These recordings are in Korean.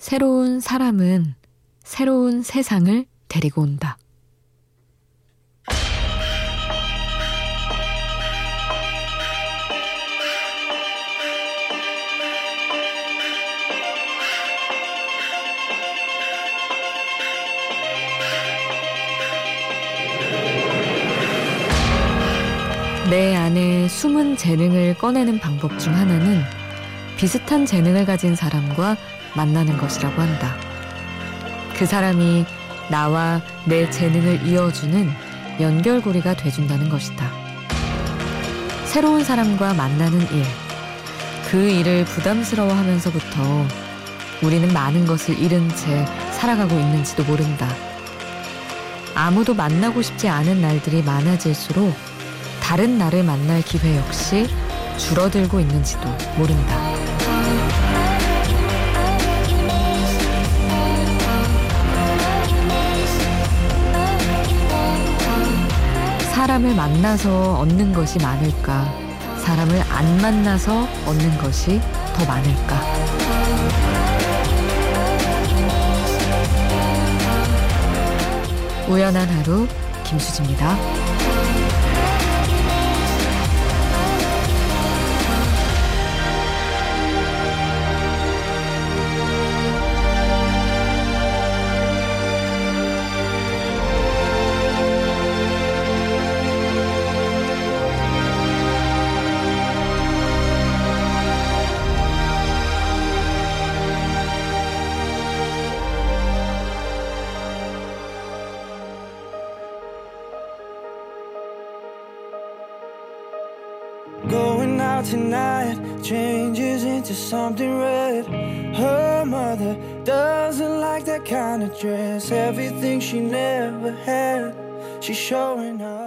새로운 사람은 새로운 세상을 데리고 온다. 내 안에 숨은 재능을 꺼내는 방법 중 하나는 비슷한 재능을 가진 사람과 만나는 것이라고 한다. 그 사람이 나와 내 재능을 이어주는 연결고리가 돼준다는 것이다. 새로운 사람과 만나는 일. 그 일을 부담스러워 하면서부터 우리는 많은 것을 잃은 채 살아가고 있는지도 모른다. 아무도 만나고 싶지 않은 날들이 많아질수록 다른 나를 만날 기회 역시 줄어들고 있는지도 모른다. 사람을 만나서 얻는 것이 많을까? 사람을 안 만나서 얻는 것이 더 많을까? 우연한 하루 김수지입니다. Tonight changes into something red. Her mother doesn't like that kind of dress. Everything she never had, she's showing up.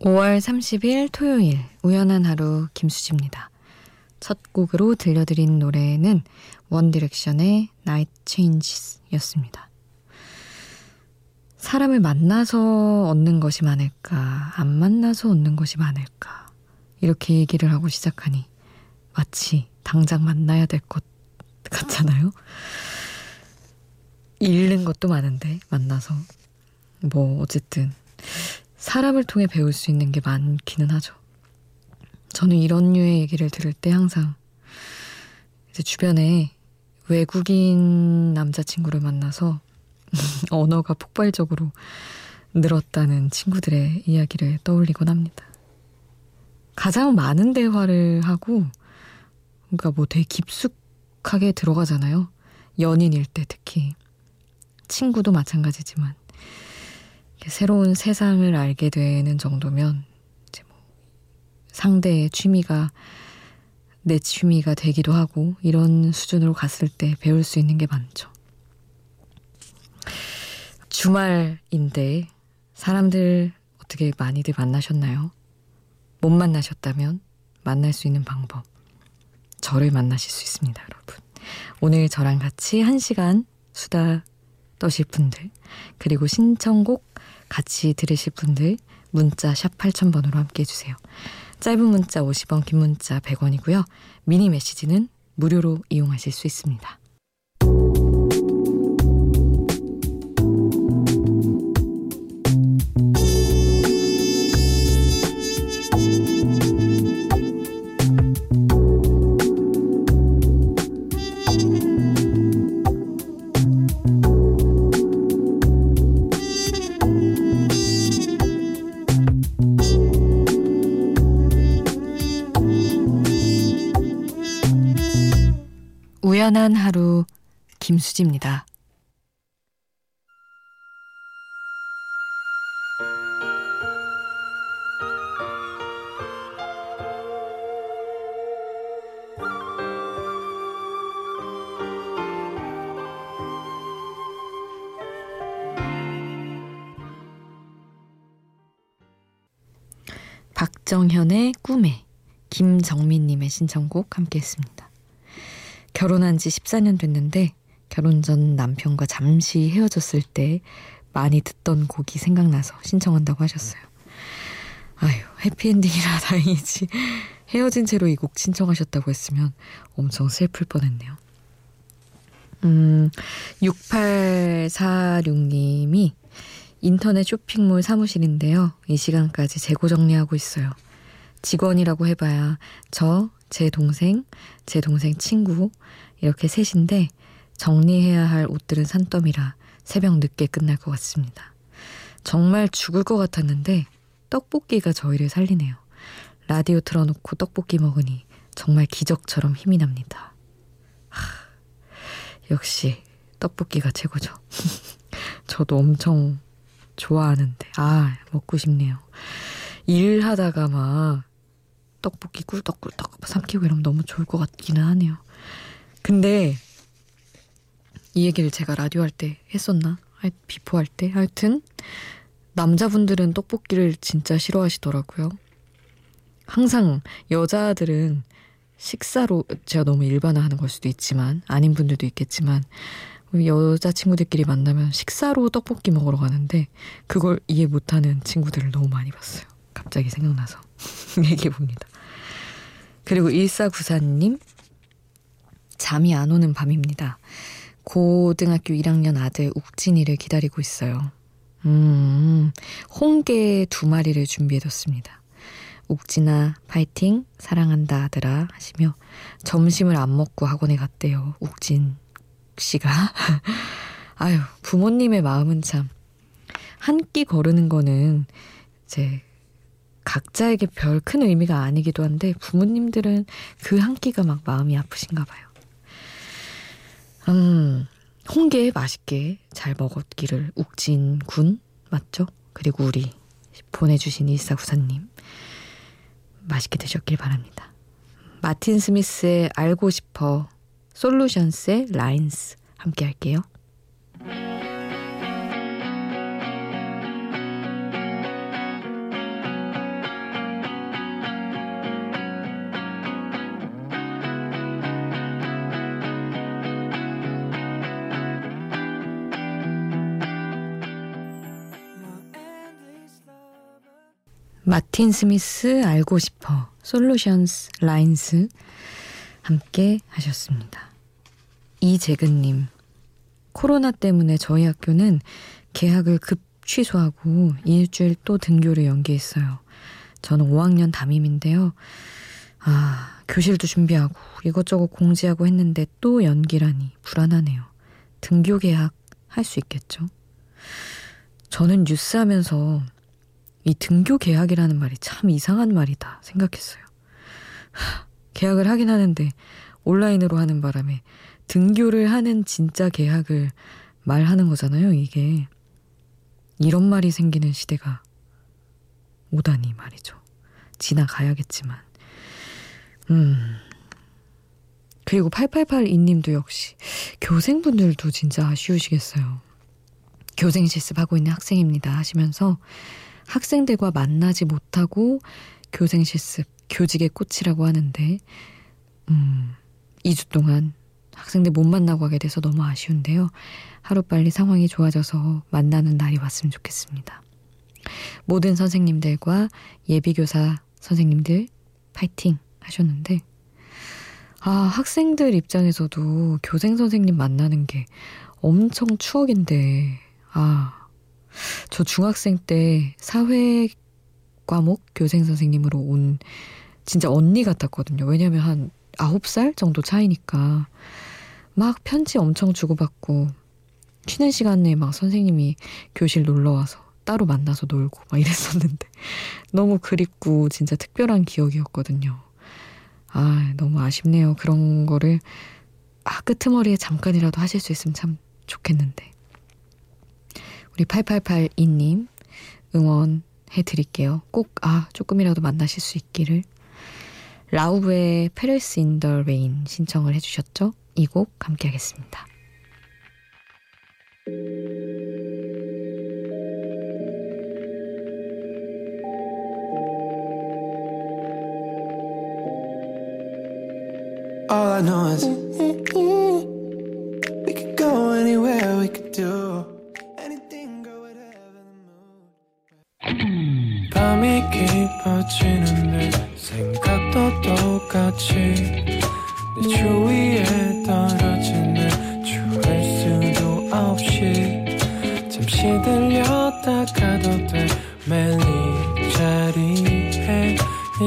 5월 30일 토요일 우연한 하루 김수지입니다. 첫 곡으로 들려드린 노래는 원디렉션의 Night Changes였습니다. 사람을 만나서 얻는 것이 많을까, 안 만나서 얻는 것이 많을까, 이렇게 얘기를 하고 시작하니 마치 당장 만나야 될 것 같잖아요? 잃는 것도 많은데, 만나서. 뭐, 어쨌든, 사람을 통해 배울 수 있는 게 많기는 하죠. 저는 이런 류의 얘기를 들을 때 항상 이제 주변에 외국인 남자친구를 만나서 언어가 폭발적으로 늘었다는 친구들의 이야기를 떠올리곤 합니다. 가장 많은 대화를 하고, 그러니까 뭐 되게 깊숙하게 들어가잖아요. 연인일 때 특히. 친구도 마찬가지지만. 새로운 세상을 알게 되는 정도면, 이제 뭐 상대의 취미가 내 취미가 되기도 하고, 이런 수준으로 갔을 때 배울 수 있는 게 많죠. 주말인데 사람들 어떻게 많이들 만나셨나요? 못 만나셨다면 만날 수 있는 방법. 저를 만나실 수 있습니다, 여러분. 오늘 저랑 같이 한 시간 수다 떠실 분들, 그리고 신청곡 같이 들으실 분들, 문자 샵 8000번으로 함께 해주세요. 짧은 문자 50원, 긴 문자 100원이고요. 미니 메시지는 무료로 이용하실 수 있습니다. 우연한 하루 김수지입니다. 박정현의 꿈에 김정민님의 신청곡 함께 했습니다. 결혼한 지 14년 됐는데 결혼 전 남편과 잠시 헤어졌을 때 많이 듣던 곡이 생각나서 신청한다고 하셨어요. 아휴, 해피엔딩이라 다행이지. 헤어진 채로 이 곡 신청하셨다고 했으면 엄청 슬플 뻔했네요. 음, 6846님이 인터넷 쇼핑몰 사무실인데요. 이 시간까지 재고 정리하고 있어요. 직원이라고 해봐야 저, 제 동생, 제 동생 친구 이렇게 셋인데 정리해야 할 옷들은 산더미라 새벽 늦게 끝날 것 같습니다. 정말 죽을 것 같았는데 떡볶이가 저희를 살리네요. 라디오 틀어놓고 떡볶이 먹으니 정말 기적처럼 힘이 납니다. 하, 역시 떡볶이가 최고죠. 저도 엄청 좋아하는데 아 먹고 싶네요. 일하다가 막 떡볶이 꿀떡꿀떡 삼키고 이러면 너무 좋을 것 같기는 하네요. 근데 이 얘기를 제가 라디오 할 때 했었나? 비포 할 때? 하여튼 남자분들은 떡볶이를 진짜 싫어하시더라고요. 항상 여자들은 식사로 제가 너무 일반화하는 걸 수도 있지만 아닌 분들도 있겠지만 여자 친구들끼리 만나면 식사로 떡볶이 먹으러 가는데 그걸 이해 못하는 친구들을 너무 많이 봤어요. 갑자기 생각나서 얘기해 봅니다. 그리고 1494님 잠이 안 오는 밤입니다. 고등학교 1학년 아들 욱진이를 기다리고 있어요. 음, 홍게 두 마리를 준비해뒀습니다. 욱진아, 파이팅, 사랑한다, 아들아, 하시며 점심을 안 먹고 학원에 갔대요. 욱진 씨가. 아유, 부모님의 마음은 참. 한 끼 거르는 거는 이제 각자에게 별 큰 의미가 아니기도 한데 부모님들은 그 한 끼가 막 마음이 아프신가 봐요. 음, 홍게 맛있게 잘 먹었기를 욱진 군 맞죠? 그리고 우리 보내주신 일사구사님 맛있게 드셨길 바랍니다. 마틴 스미스의 알고 싶어 솔루션스의 라인스 함께 할게요. 마틴 스미스 알고 싶어 솔루션스 라인스 함께 하셨습니다. 이재근님 코로나 때문에 저희 학교는 개학을 급 취소하고 일주일 또 등교를 연기했어요. 저는 5학년 담임인데요. 아, 교실도 준비하고 이것저것 공지하고 했는데 또 연기라니 불안하네요. 등교 개학 할수 있겠죠? 저는 뉴스 하면서 이 등교 계약이라는 말이 참 이상한 말이다 생각했어요. 계약을 하긴 하는데 온라인으로 하는 바람에 등교를 하는 진짜 계약을 말하는 거잖아요, 이게. 이런 말이 생기는 시대가 오다니 말이죠. 지나가야겠지만. 음. 그리고 8882님도 역시 교생분들도 진짜 아쉬우시겠어요. 교생 실습하고 있는 학생입니다 하시면서 학생들과 만나지 못하고 교생 실습, 교직의 꽃이라고 하는데, 음, 2주 동안 학생들 못 만나고 하게 돼서 너무 아쉬운데요. 하루빨리 상황이 좋아져서 만나는 날이 왔으면 좋겠습니다. 모든 선생님들과 예비교사 선생님들 파이팅 하셨는데, 아, 학생들 입장에서도 교생 선생님 만나는 게 엄청 추억인데, 아, 저 중학생 때 사회 과목 교생 선생님으로 온 진짜 언니 같았거든요. 왜냐면 한 아홉 살 정도 차이니까 막 편지 엄청 주고받고 쉬는 시간에 막 선생님이 교실 놀러 와서 따로 만나서 놀고 막 이랬었는데 너무 그립고 진짜 특별한 기억이었거든요. 아, 너무 아쉽네요. 그런 거를 아, 끄트머리에 잠깐이라도 하실 수 있으면 참 좋겠는데. 우리 8882님 응원해 드릴게요. 꼭, 아, 조금이라도 만나실 수 있기를. Lauv의 Paris in the Rain 신청을 해주셨죠? 이 곡 함께 하겠습니다.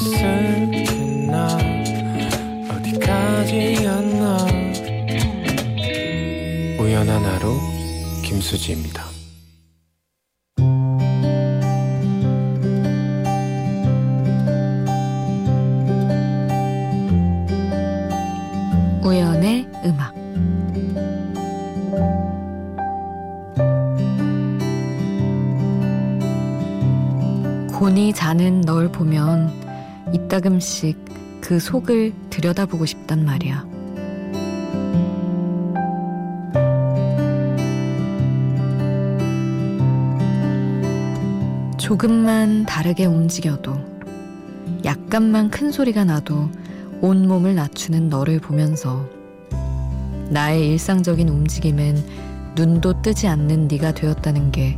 있을지 나 어디까지였나 우연한 하루 김수지입니다. 이따금씩 그 속을 들여다보고 싶단 말이야. 조금만 다르게 움직여도 약간만 큰 소리가 나도 온몸을 낮추는 너를 보면서 나의 일상적인 움직임엔 눈도 뜨지 않는 네가 되었다는 게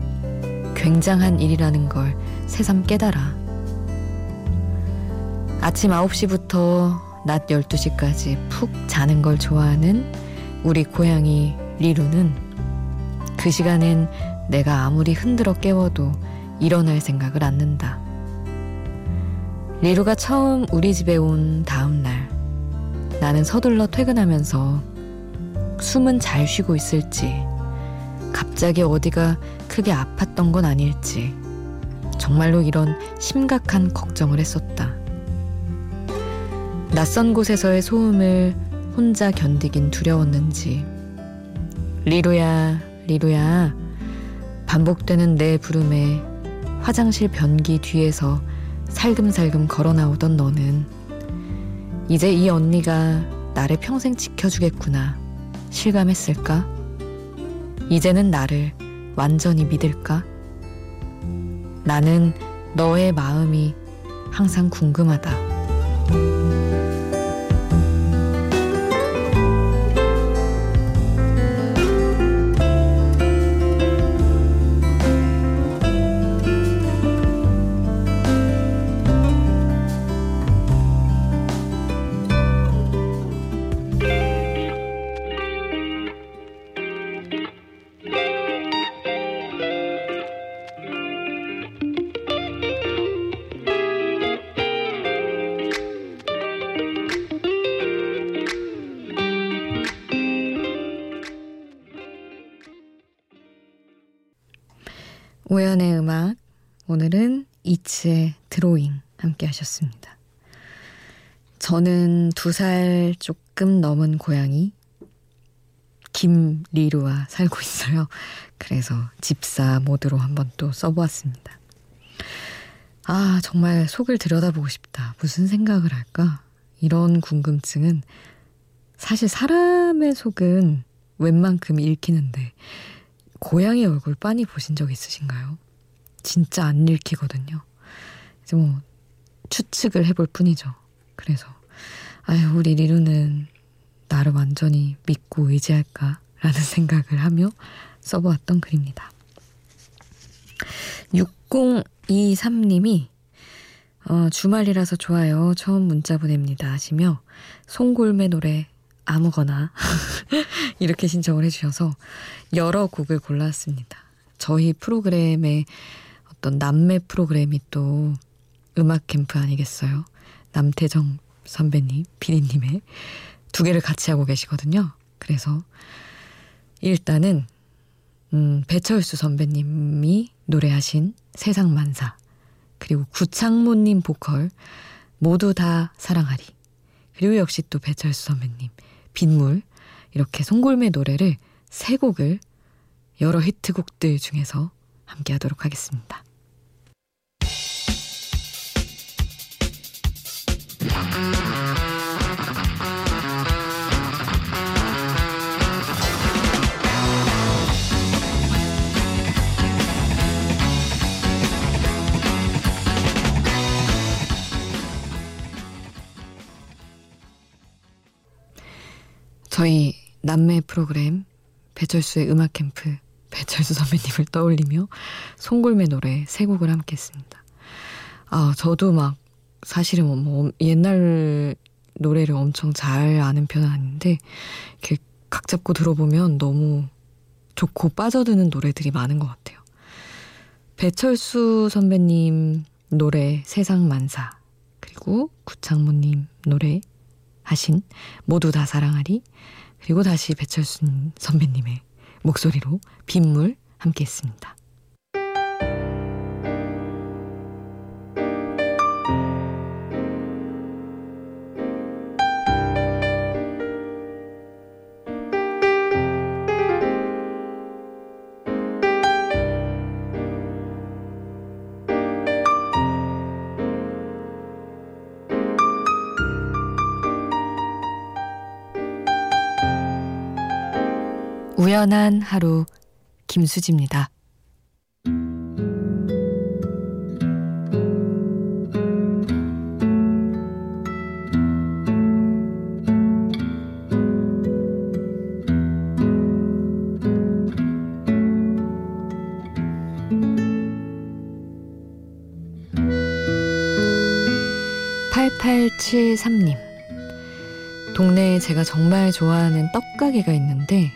굉장한 일이라는 걸 새삼 깨달아. 아침 9시부터 낮 12시까지 푹 자는 걸 좋아하는 우리 고양이 리루는 그 시간엔 내가 아무리 흔들어 깨워도 일어날 생각을 않는다. 리루가 처음 우리 집에 온 다음 날, 나는 서둘러 퇴근하면서 숨은 잘 쉬고 있을지, 갑자기 어디가 크게 아팠던 건 아닐지, 정말로 이런 심각한 걱정을 했었다. 낯선 곳에서의 소음을 혼자 견디긴 두려웠는지, 리루야, 리루야, 반복되는 내 부름에 화장실 변기 뒤에서 살금살금 걸어 나오던 너는 이제 이 언니가 나를 평생 지켜주겠구나 실감했을까? 이제는 나를 완전히 믿을까? 나는 너의 마음이 항상 궁금하다. 우연의 음악 오늘은 이츠의 드로잉 함께 하셨습니다. 저는 두 살 조금 넘은 고양이 김리루와 살고 있어요. 그래서 집사 모드로 한번 또 써보았습니다. 아, 정말 속을 들여다보고 싶다. 무슨 생각을 할까? 이런 궁금증은 사실 사람의 속은 웬만큼 읽히는데 고양이 얼굴 빤히 보신 적 있으신가요? 진짜 안 읽히거든요. 이제 뭐 추측을 해볼 뿐이죠. 그래서 아유 우리 리루는 나를 완전히 믿고 의지할까라는 생각을 하며 써보았던 글입니다. 6023님이 어, 주말이라서 좋아요. 처음 문자 보냅니다 하시며 송골매 노래 아무거나 이렇게 신청을 해주셔서 여러 곡을 골랐습니다. 저희 프로그램의 어떤 남매 프로그램이 또 음악 캠프 아니겠어요? 남태정 선배님, 피디님의 두 개를 같이 하고 계시거든요. 그래서 일단은 음, 배철수 선배님이 노래하신 세상만사 그리고 구창모님 보컬 모두 다 사랑하리 그리고 역시 또 배철수 선배님 빗물 이렇게 송골매 노래를 세 곡을 여러 히트곡들 중에서 함께 하도록 하겠습니다. 저희 남매 프로그램 배철수의 음악 캠프 배철수 선배님을 떠올리며 송골매 노래 세 곡을 함께 했습니다. 아, 저도 막 사실은 뭐, 뭐 옛날 노래를 엄청 잘 아는 편은 아닌데 이렇게 각 잡고 들어보면 너무 좋고 빠져드는 노래들이 많은 것 같아요. 배철수 선배님 노래 세상 만사 그리고 구창모님 노래 하신 모두 다 사랑하리 그리고 다시 배철수 선배님의 목소리로 빗물 함께 했습니다. ' 우연한 하루' 김수지입니다. (8873님) 동네에 제가 정말 좋아하는 떡가게가 있는데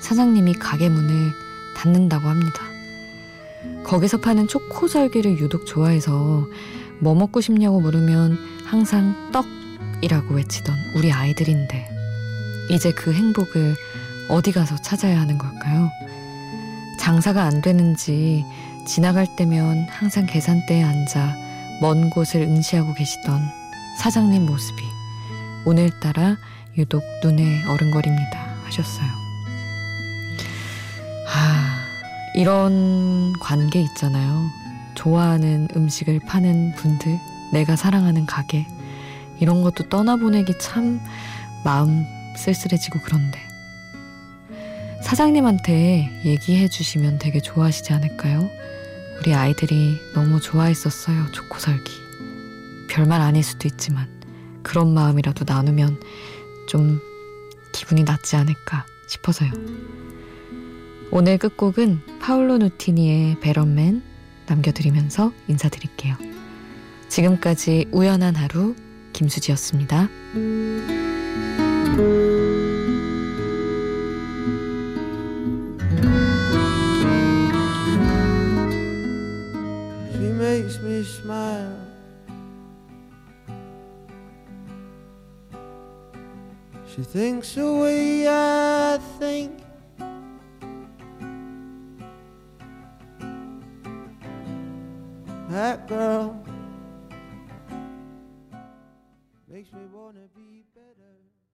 사장님이 가게 문을 닫는다고 합니다. 거기서 파는 초코절기를 유독 좋아해서 뭐 먹고 싶냐고 물으면 항상 떡이라고 외치던 우리 아이들인데 이제 그 행복을 어디 가서 찾아야 하는 걸까요? 장사가 안 되는지 지나갈 때면 항상 계산대에 앉아 먼 곳을 응시하고 계시던 사장님 모습이 오늘따라 유독 눈에 어른거립니다 하셨어요. 아, 이런 관계 있잖아요. 좋아하는 음식을 파는 분들, 내가 사랑하는 가게, 이런 것도 떠나보내기 참 마음 쓸쓸해지고 그런데. 사장님한테 얘기해 주시면 되게 좋아하시지 않을까요? 우리 아이들이 너무 좋아했었어요, 초코설기. 별말 아닐 수도 있지만, 그런 마음이라도 나누면 좀 기분이 낫지 않을까 싶어서요. 오늘 끝곡은 파울로 누티니의 베런맨 남겨드리면서 인사드릴게요. 지금까지 우연한 하루 김수지였습니다. Smile. She thinks the way I think. That girl